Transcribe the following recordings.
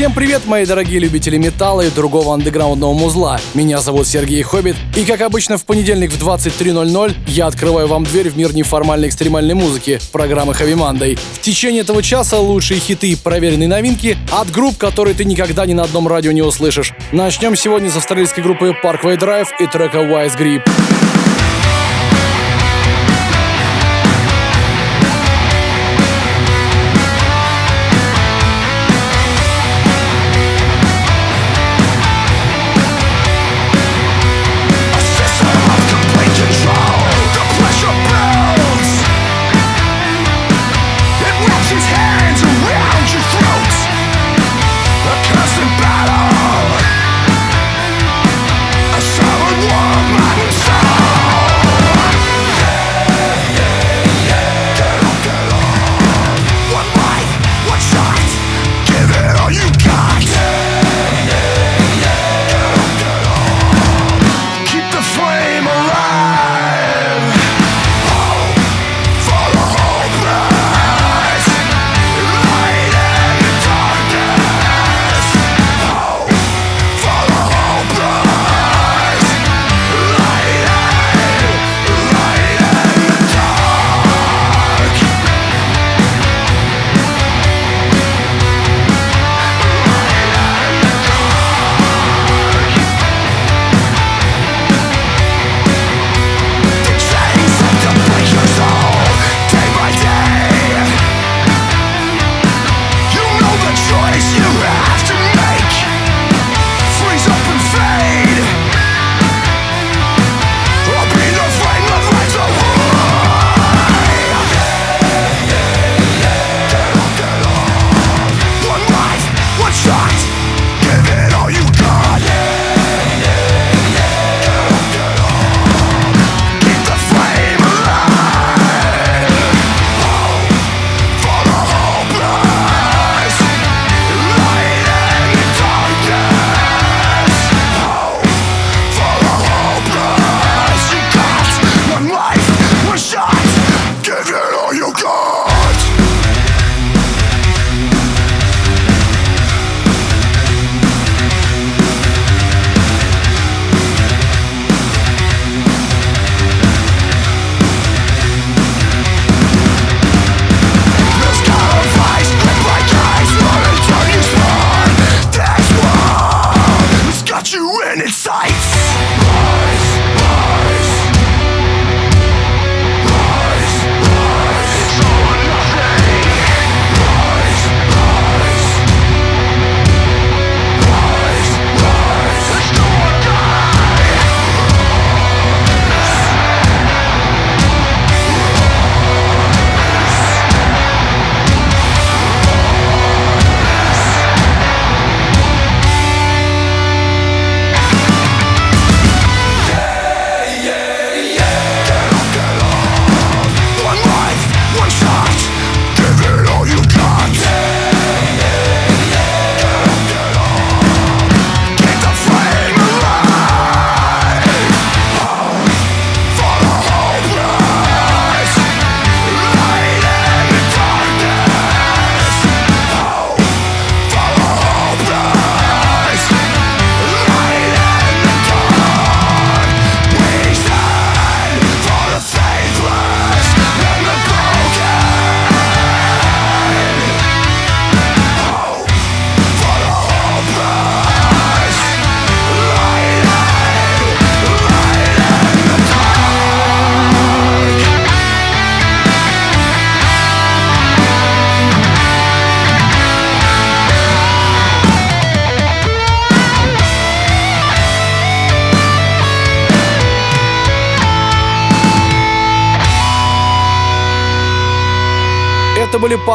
Всем привет, мои дорогие любители металла и другого андеграундного музла. Меня зовут Сергей Хоббит, и как обычно в понедельник в 23.00 я открываю вам дверь в мир неформальной экстремальной музыки программы Heavy Monday. В течение этого часа лучшие хиты и проверенные новинки от групп, которые ты никогда ни на одном радио не услышишь. Начнем сегодня с австралийской группы Parkway Drive и трека Wise Grip.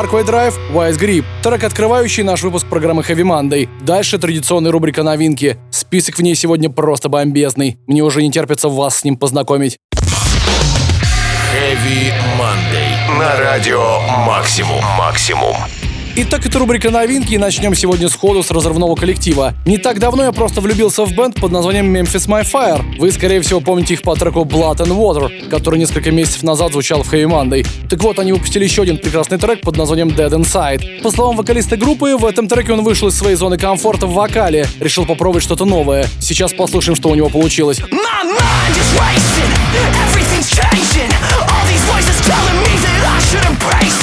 Parkway Drive, Wise Grip, трек, открывающий наш выпуск программы Heavy Monday. Дальше традиционная рубрика новинки. Список в ней сегодня просто бомбезный. Мне уже не терпится вас с ним познакомить. Heavy Monday. На радио «Максимум». «Максимум». Итак, это рубрика новинки, и начнем сегодня сходу с разрывного коллектива. Не так давно я просто влюбился в бенд под названием Memphis My Fire. Вы, скорее всего, помните их по треку Blood and Water, который несколько месяцев назад звучал в Heavy Monday. Так вот, они выпустили еще один прекрасный трек под названием Dead Inside. По словам вокалиста группы, в этом треке он вышел из своей зоны комфорта в вокале, решил попробовать что-то новое. Сейчас послушаем, что у него получилось. Never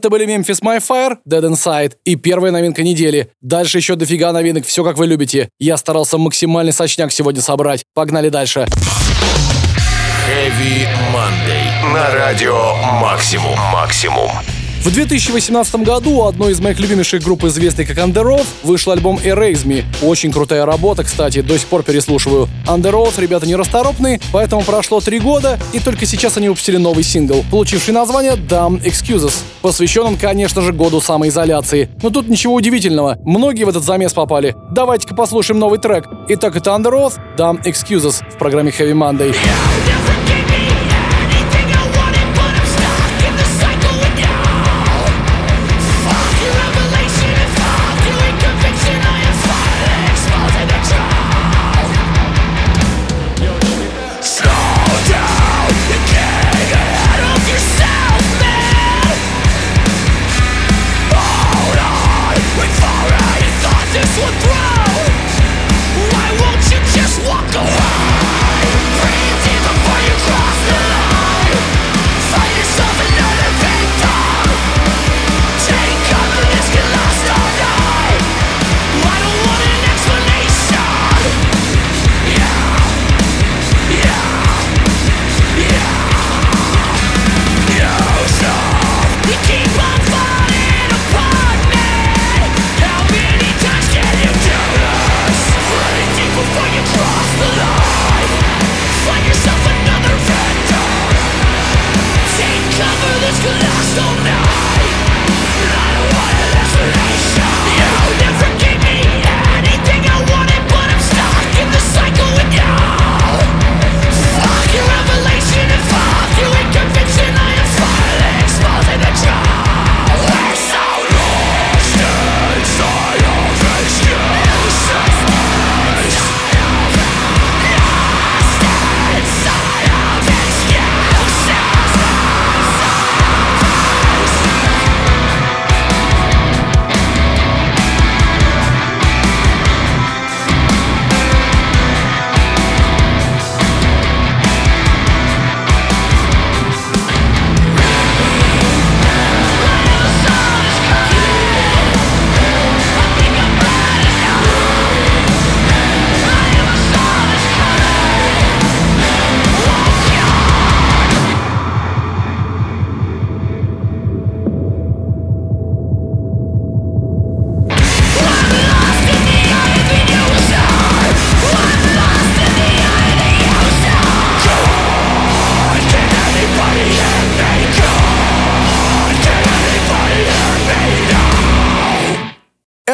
это были Memphis My Fire, Dead Inside и первая новинка недели. Дальше еще дофига новинок, все как вы любите. Я старался максимальный сочняк сегодня собрать. Погнали дальше. Heavy Monday. На радио Максимум. Максимум. В 2018 году у одной из моих любимейших групп, известной как Under Oath, вышел альбом Erase Me. Очень крутая работа, кстати, до сих пор переслушиваю. Under Oath ребята нерасторопные, поэтому прошло три года, и только сейчас они выпустили новый сингл, получивший название Dumb Excuses. Посвящен он, конечно же, году самоизоляции. Но тут ничего удивительного, многие в этот замес попали. Давайте-ка послушаем новый трек. Итак, это Under Oath, Dumb Excuses в программе Heavy Monday. This What drive?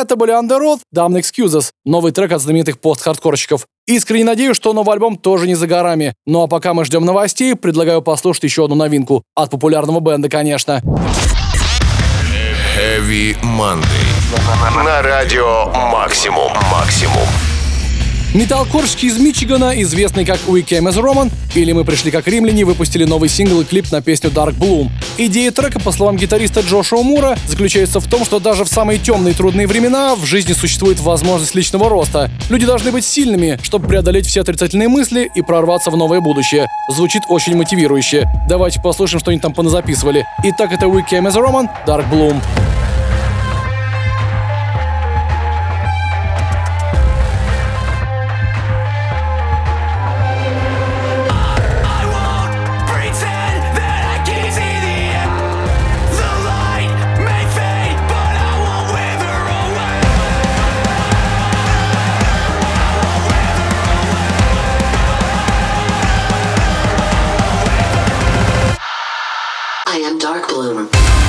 Это были Under Oath, Damn Excuses, новый трек от знаменитых пост-хардкорщиков. Искренне надеюсь, что новый альбом тоже не за горами. Ну а пока мы ждем новостей, предлагаю послушать еще одну новинку. От популярного бенда, конечно. Heavy Monday. На радио Максимум. Максимум. Металкорщики из Мичигана, известный как We Came as Roman, или Мы пришли как римляне, выпустили новый сингл и клип на песню Dark Bloom. Идея трека, по словам гитариста Джошуа Мура, заключается в том, что даже в самые темные и трудные времена в жизни существует возможность личного роста. Люди должны быть сильными, чтобы преодолеть все отрицательные мысли и прорваться в новое будущее. Звучит очень мотивирующе. Давайте послушаем, что они там поназаписывали. Итак, это We Came as Roman, Dark Bloom. Dark Bloom.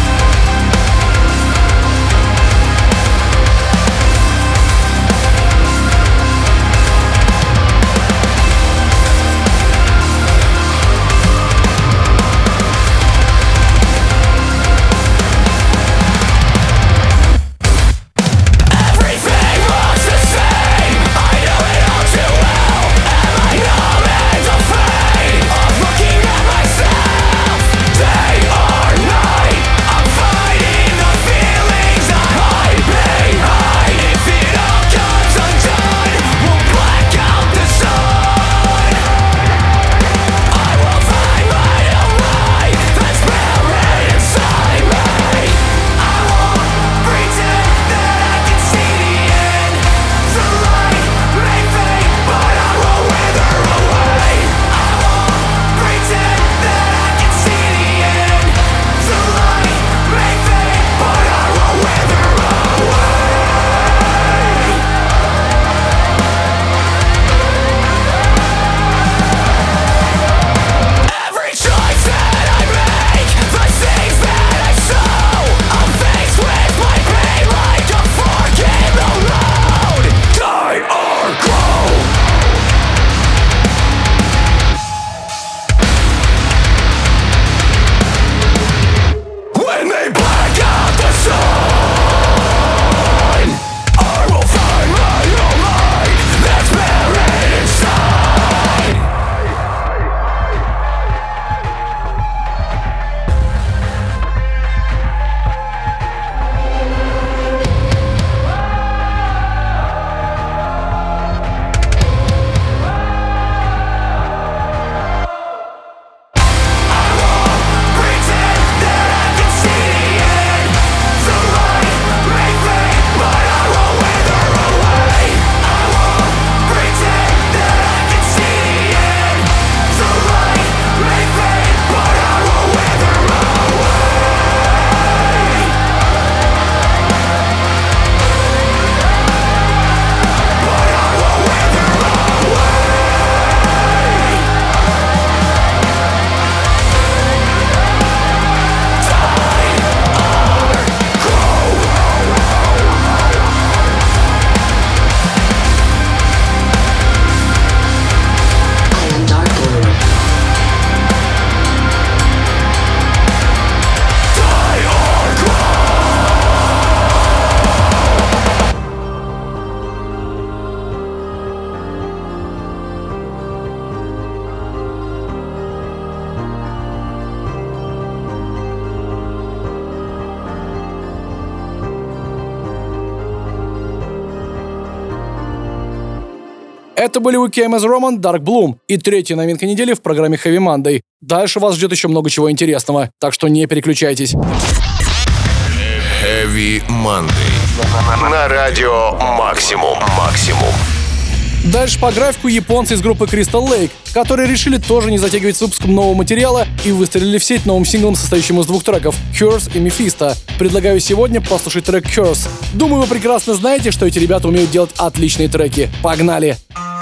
Это были UKMS Roman, Dark Bloom и третья новинка недели в программе Heavy Monday. Дальше вас ждет еще много чего интересного, так что не переключайтесь. Heavy Monday. На радио Максимум. Максимум. Дальше по графику японцы из группы Crystal Lake, которые решили тоже не затягивать с выпуском нового материала и выстрелили в сеть новым синглом, состоящим из двух треков Curse и Mephisto. Предлагаю сегодня послушать трек Curse. Думаю, вы прекрасно знаете, что эти ребята умеют делать отличные треки. Погнали! Погнали!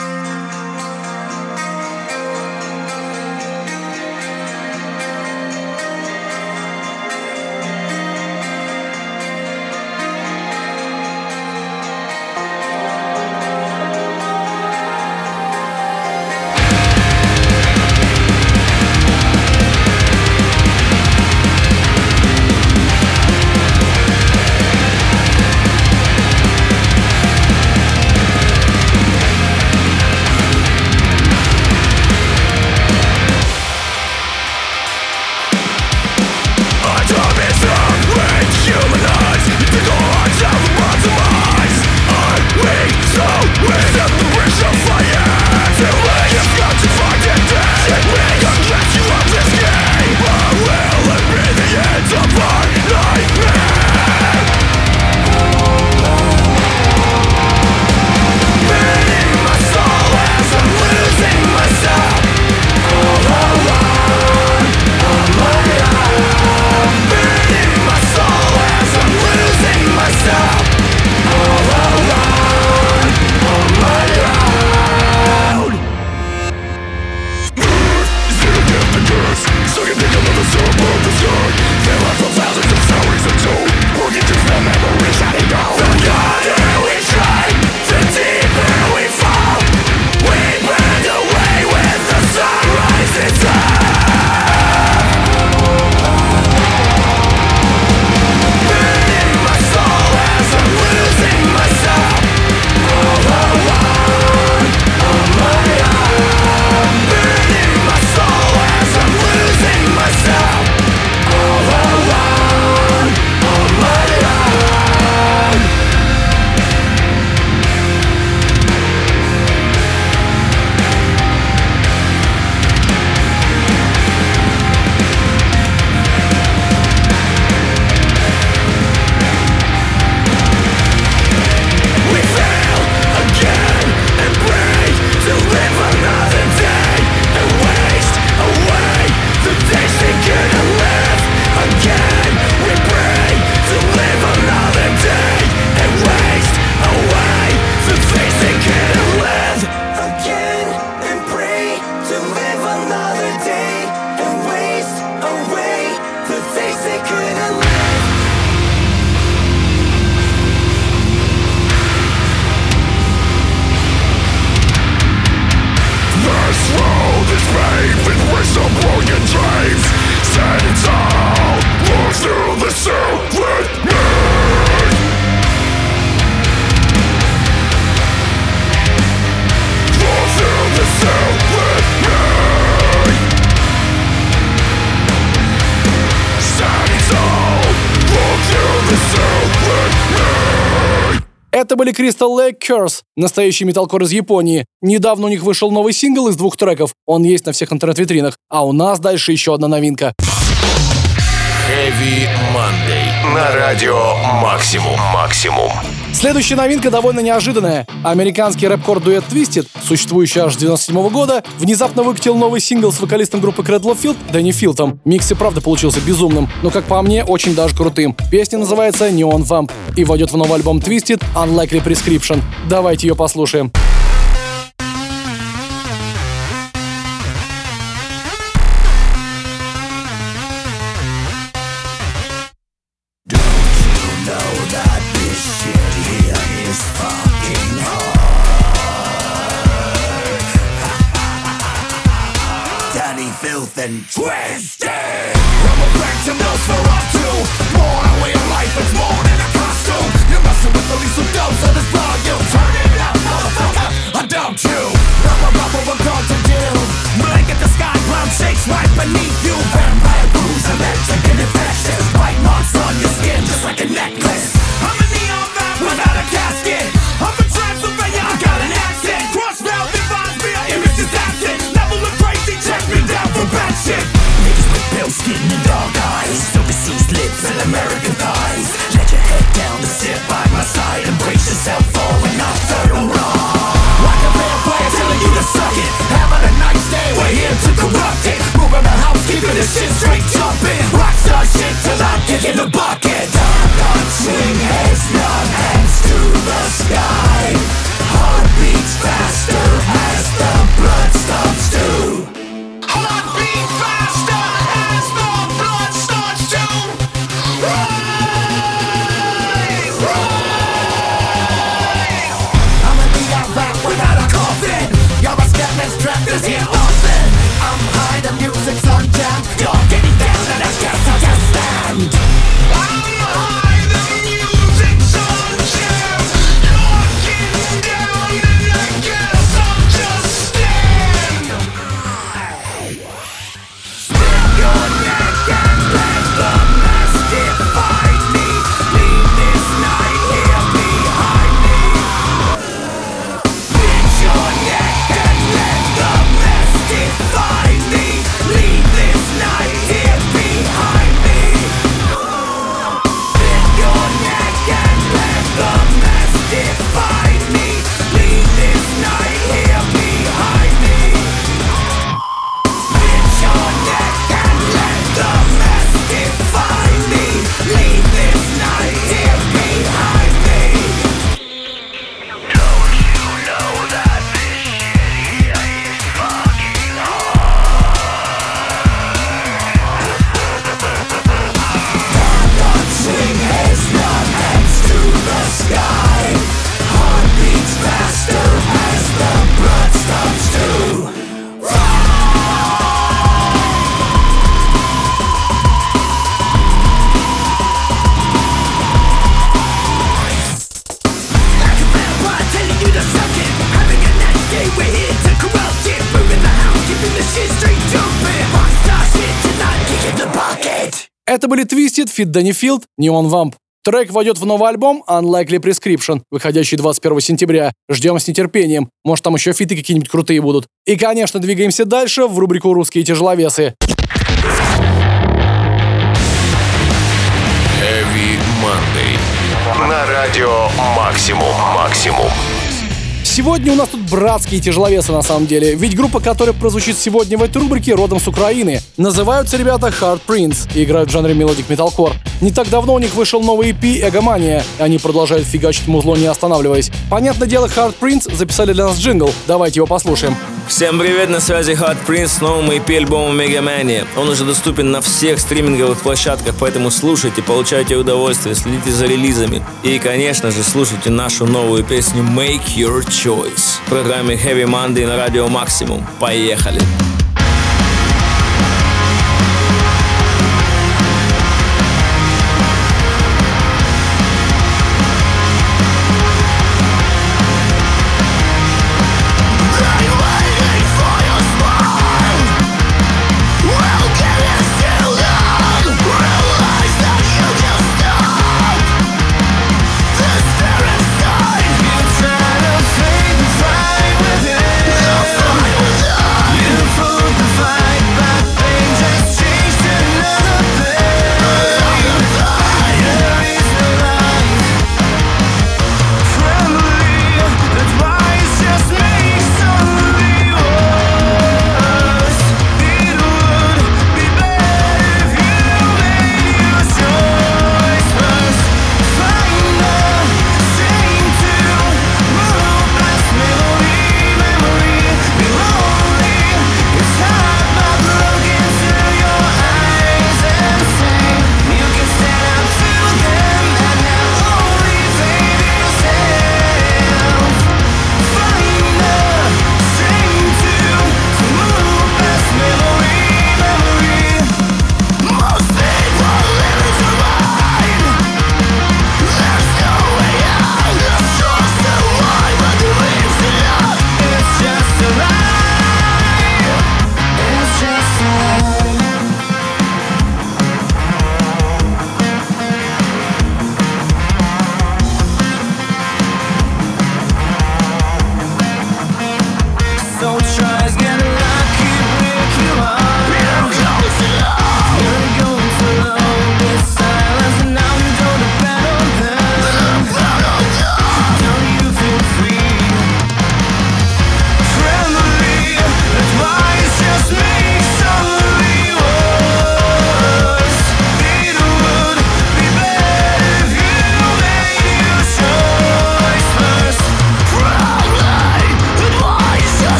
Это были Crystal Lake Curse, настоящий металкор из Японии. Недавно у них вышел новый сингл из двух треков. Он есть на всех интернет-витринах. А у нас дальше еще одна новинка. Heavy Monday. На радио Максимум. Максимум. Следующая новинка довольно неожиданная. Американский рэп-кор-дуэт Twiztid, существующий аж с 97 года, внезапно выкатил новый сингл с вокалистом группы Cradle of Filth Дэнни Филтом. Микс и правда получился безумным, но, как по мне, очень даже крутым. Песня называется Neon Vamp и войдет в новый альбом Twiztid Unlikely Prescription. Давайте ее послушаем. Twisted. I'm a phantom Nosferatu. More a way of life, it's more than a costume. You're messing with the lethal dose of this volume. Turn it up, motherfucker. I doubt you. I'm a robber, I'm going to do. Blanket the sky, ground shakes right beneath you. Vampire this shit straight jumping Rockstar shit till I get in the bucket. I'm not singing Feat Dani Filth, Vamp. Трек войдет в новый альбом Unlikely Prescription, выходящий 21 сентября. Ждем с нетерпением. Может, там еще фиты какие-нибудь крутые будут. И, конечно, двигаемся дальше в рубрику «Русские тяжеловесы». Heavy Monday. На радио Максимум. Максимум. Сегодня у нас тут братские тяжеловесы на самом деле, ведь группа, которая прозвучит сегодня в этой рубрике, родом с Украины. Называются ребята Hard Prince и играют в жанре melodic металкор. Не так давно у них вышел новый EP «Эгомания», они продолжают фигачить музло не останавливаясь. Понятное дело, Hard Prince записали для нас джингл, давайте его послушаем. Всем привет, на связи Hot Prince с новым EP альбомом Мегамания. Он уже доступен на всех стриминговых площадках, поэтому слушайте, получайте удовольствие, следите за релизами. И, конечно же, слушайте нашу новую песню Make Your Choice в программе Heavy Monday на радио Максимум. Поехали! Make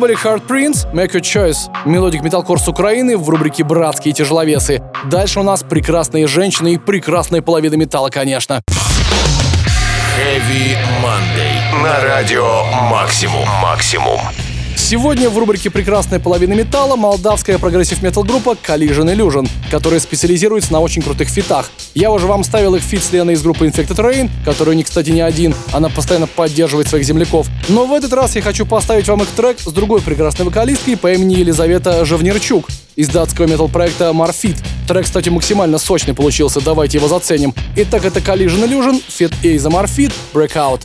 были Hard Prince, Make Your Choice, melodic металкор с Украины в рубрике «Братские тяжеловесы». Дальше у нас прекрасные женщины и прекрасная половина металла, конечно. Heavy Monday. На радио Максимум. Максимум. Сегодня в рубрике «Прекрасная половина металла» молдавская прогрессив-метал группа Collision Illusion, которая специализируется на очень крутых фитах. Я уже вам ставил их фит с Леной из группы Infected Rain, которую не, кстати, не один, она постоянно поддерживает своих земляков. Но в этот раз я хочу поставить вам их трек с другой прекрасной вокалисткой по имени Елизавета Жавнерчук из датского метал-проекта Marfit. Трек, кстати, максимально сочный получился, давайте его заценим. Итак, это Collision Illusion, Fit A за Marfit, Breakout.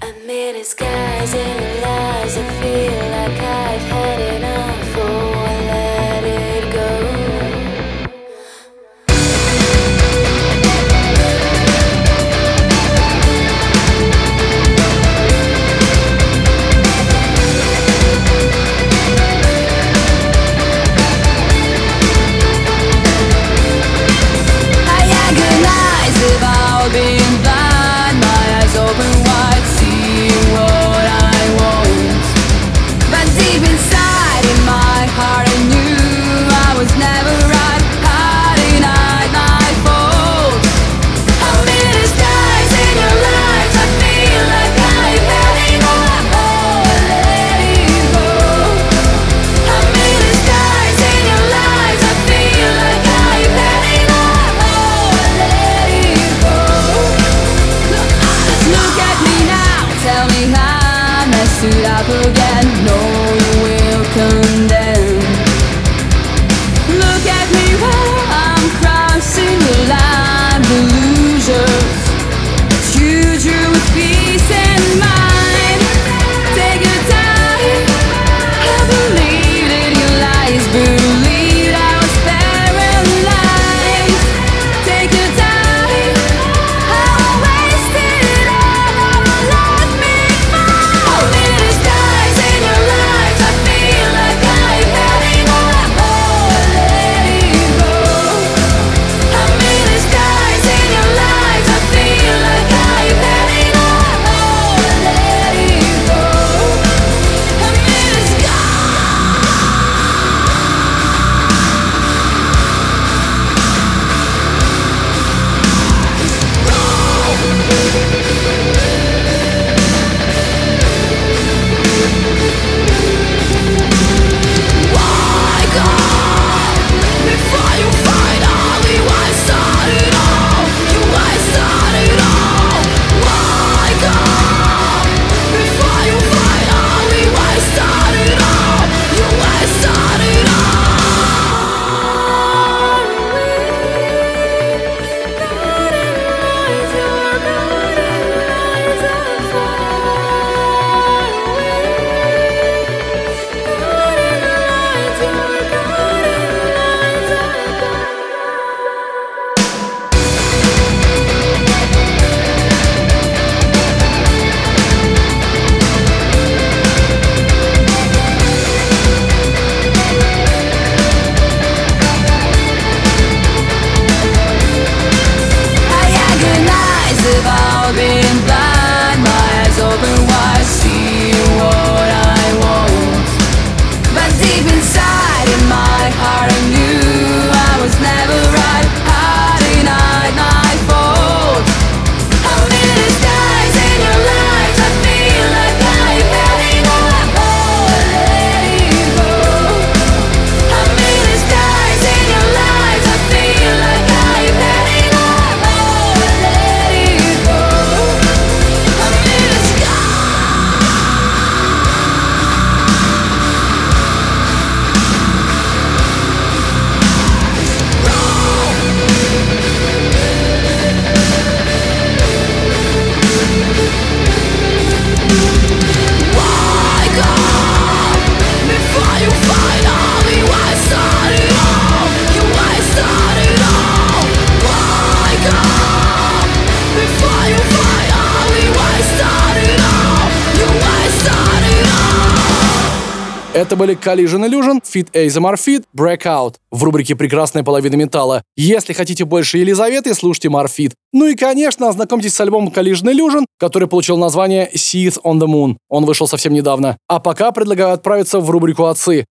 Это были Collision Illusion, Fit ASMR Fit, Breakout в рубрике «Прекрасная половина металла». Если хотите больше Елизаветы, слушайте Marfit. Ну и, конечно, ознакомьтесь с альбомом Collision Illusion, который получил название Seeds on the Moon. Он вышел совсем недавно. А пока предлагаю отправиться в рубрику «Отцы».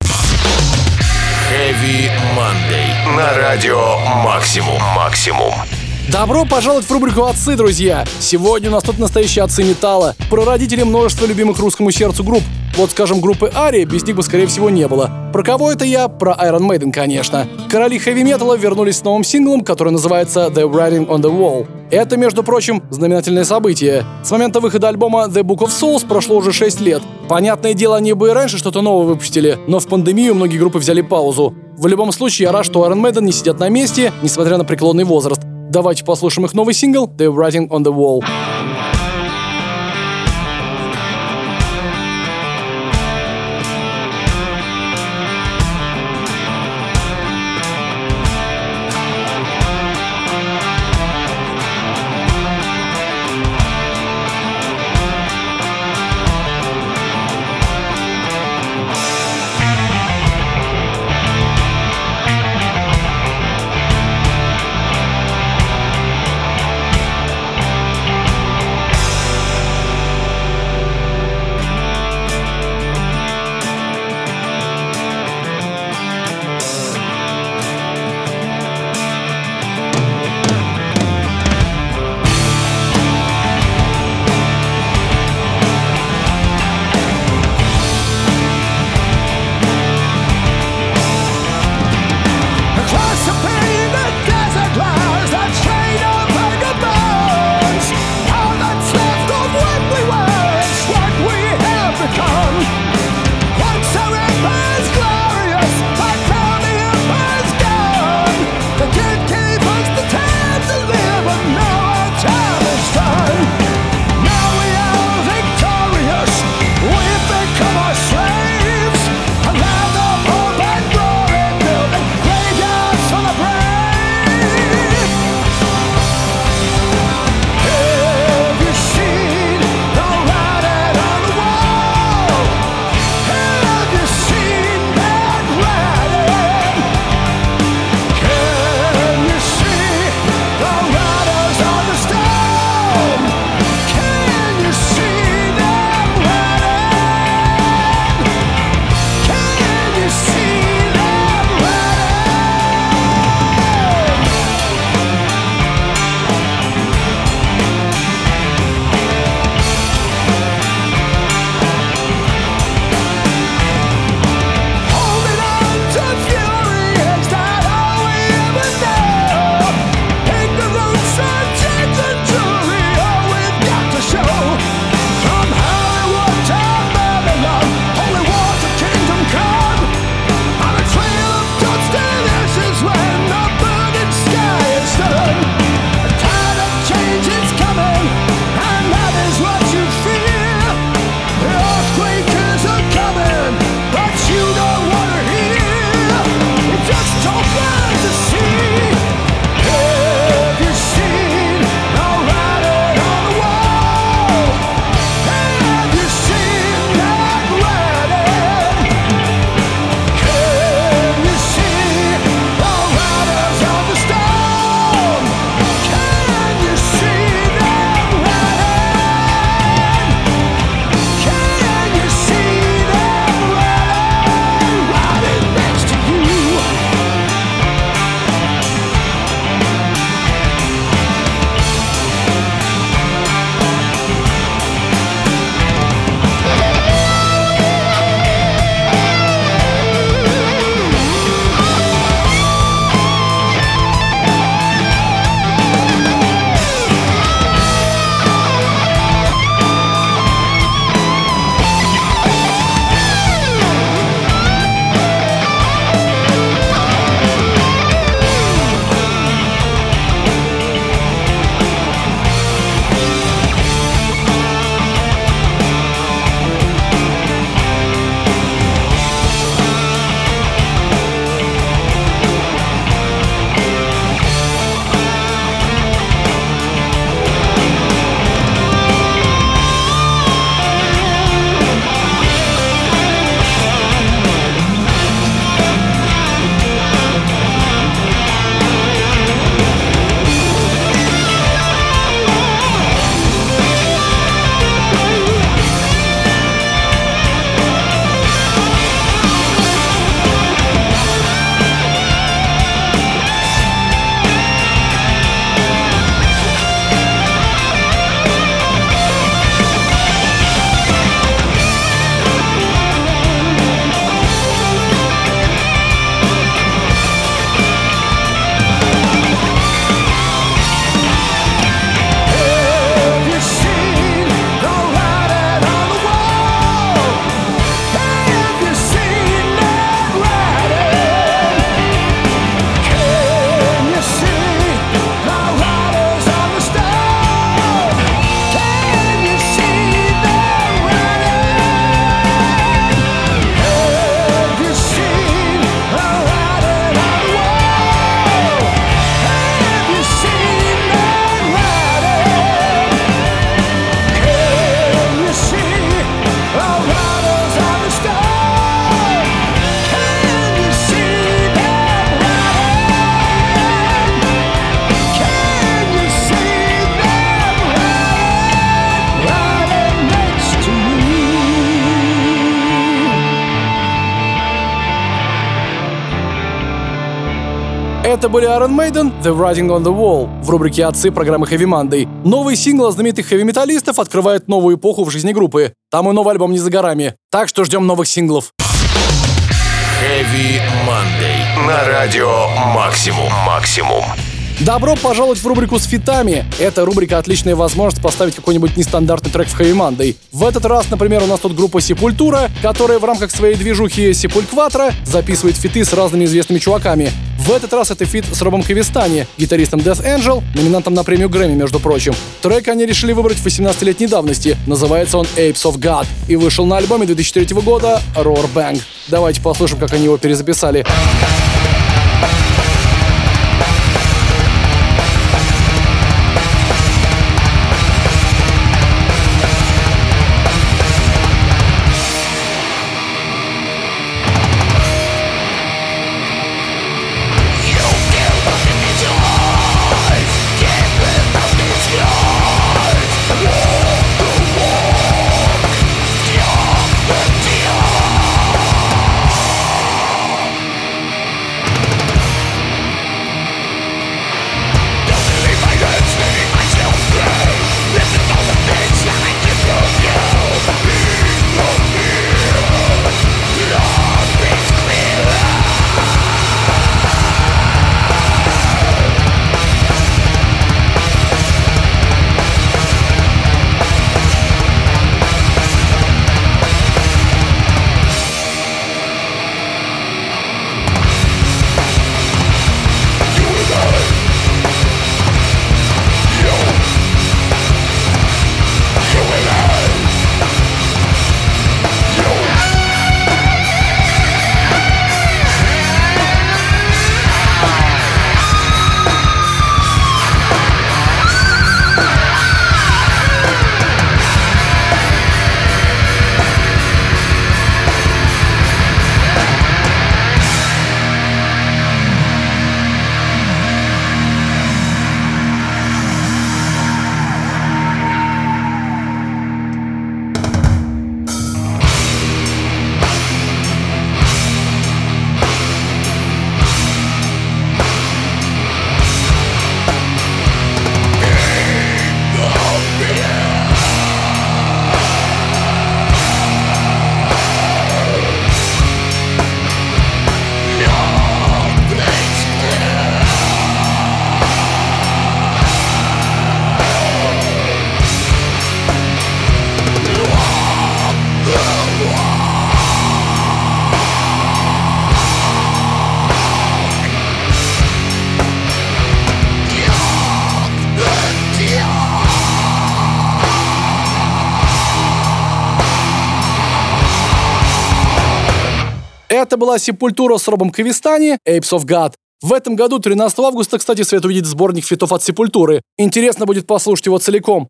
Heavy Monday. На радио «Максимум». «Максимум». Добро пожаловать в рубрику «Отцы», друзья! Сегодня у нас тут настоящие отцы металла, прародители множества любимых русскому сердцу групп. Вот, скажем, группы Ария без них бы, скорее всего, не было. Про кого это я? Про Iron Maiden, конечно. Короли хэви-металла вернулись с новым синглом, который называется «The Writing on the Wall». Это, между прочим, знаменательное событие. С момента выхода альбома The Book of Souls прошло уже 6 лет. Понятное дело, они бы и раньше что-то новое выпустили, но в пандемию многие группы взяли паузу. В любом случае, я рад, что Iron Maiden не сидят на месте, несмотря на преклонный возраст. Давайте послушаем их новый сингл «The Writing on the Wall». Это были Iron Maiden, The Writing on the Wall в рубрике «Отцы» программы Heavy Monday. Новый сингл знаменитых хэви-металлистов открывает новую эпоху в жизни группы. Там и новый альбом не за горами. Так что ждем новых синглов. Heavy Monday. На радио Максимум. Максимум. Добро пожаловать в рубрику с фитами. Эта рубрика отличная возможность поставить какой-нибудь нестандартный трек в Heavy Monday. В этот раз, например, у нас тут группа Сепультура, которая в рамках своей движухи Сепулькватра записывает фиты с разными известными чуваками. В этот раз это фит с Робом Кавестани, гитаристом Death Angel, номинантом на премию Грэмми, между прочим. Трек они решили выбрать в 18-летней давности. Называется он Apes of God и вышел на альбоме 2003 года Roorback. Давайте послушаем, как они его перезаписали. Это была Сепультура с Робом Кавистани, Apes of God. В этом году, 13 августа, кстати, свет увидит сборник фитов от Сепультуры. Интересно будет послушать его целиком.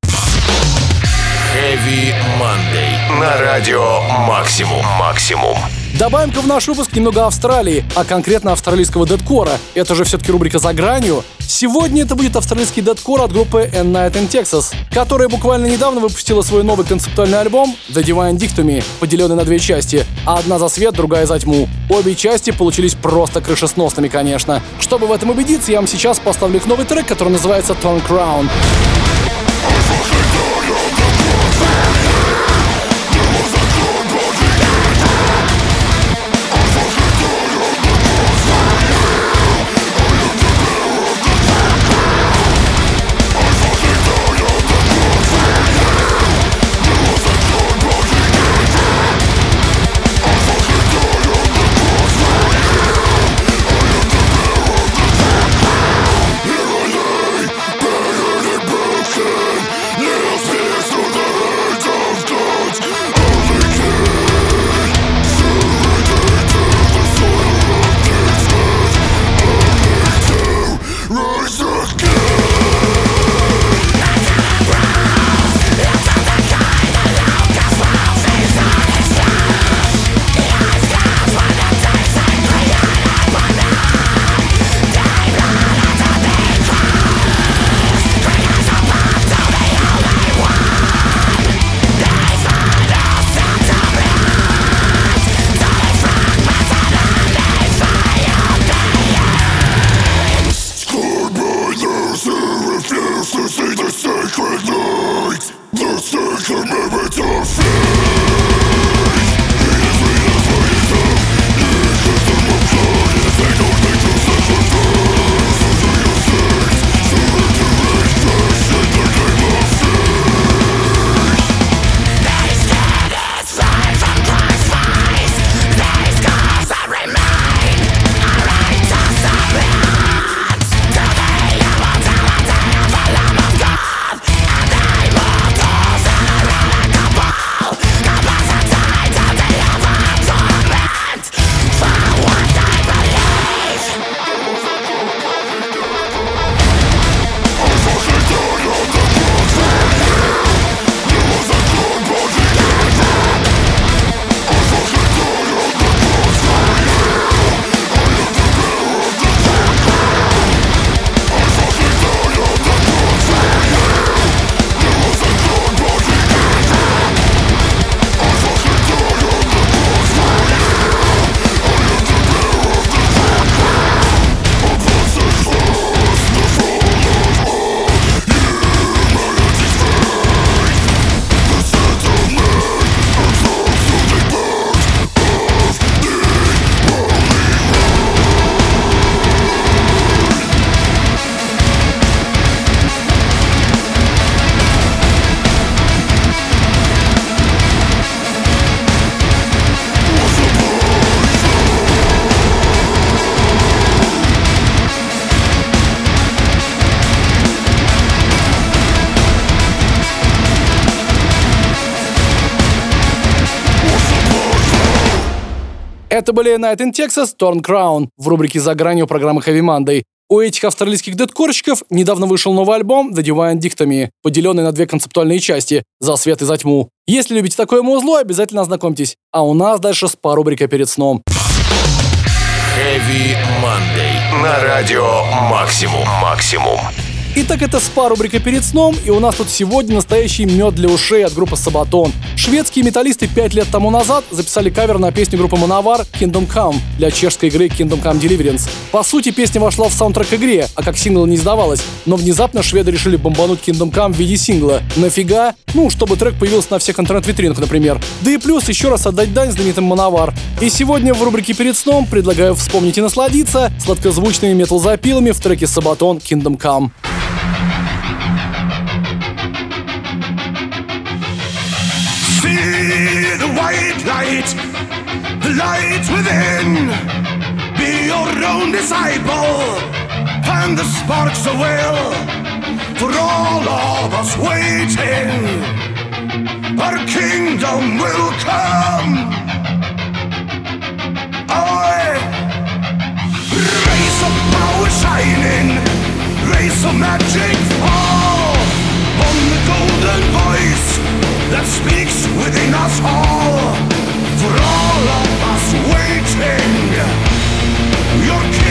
Heavy Monday. На радио Максимум. Максимум. Добавим-ка в наш выпуск немного Австралии, а конкретно австралийского дедкора. Это же все-таки рубрика «За гранью». Сегодня это будет австралийский дедкор от группы N Night in Texas, которая буквально недавно выпустила свой новый концептуальный альбом The Divine Dictomy, поделенный на две части, а одна за свет, другая за тьму. Обе части получились просто крышесносными, конечно. Чтобы в этом убедиться, я вам сейчас поставлю их новый трек, который называется Turn Crown. Это были Night in Texas, Torn Crown в рубрике «За гранью» программы Heavy Monday. У этих австралийских дедкорщиков недавно вышел новый альбом The Divine Dictomy, поделенный на две концептуальные части «За свет и за тьму». Если любите такое музло, обязательно ознакомьтесь. А у нас дальше спа-рубрика перед сном. Heavy Monday. На радио «Максимум». «Максимум». Итак, это спа-рубрика перед сном, и у нас тут сегодня настоящий мед для ушей от группы Сабатон. Шведские металлисты пять лет тому назад записали кавер на песню группы Manovar Kingdom Come для чешской игры Kingdom Come Deliverance. По сути, песня вошла в саундтрек игре, а как сингл не издавалась, но внезапно шведы решили бомбануть Kingdom Come в виде сингла. Нафига? Ну, чтобы трек появился на всех интернет-витринах, например. Да и плюс еще раз отдать дань знаменитым Manovar. И сегодня в рубрике «Перед сном» предлагаю вспомнить и насладиться сладкозвучными метал-запилами в треке Сабатон Kingdom Come. Light, the light within. Be your own disciple, and the sparks of will for all of us waiting. Our kingdom will come. I rays of power shining, rays of magic fall on the golden voice that speaks within us all. For all of us waiting, your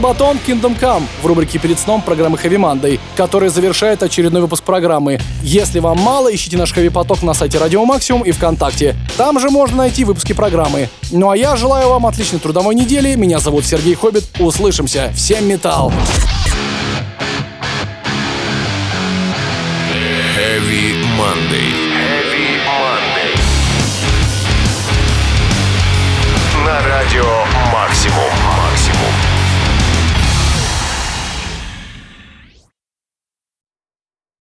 Сабатон Kingdom Come в рубрике «Перед сном» программы Heavy Monday, которая завершает очередной выпуск программы. Если вам мало, ищите наш Heavy Поток на сайте Радио Максимум и ВКонтакте. Там же можно найти выпуски программы. Ну а я желаю вам отличной трудовой недели. Меня зовут Сергей Хоббит. Услышимся. Всем металл! Heavy Monday. Heavy Monday. На радио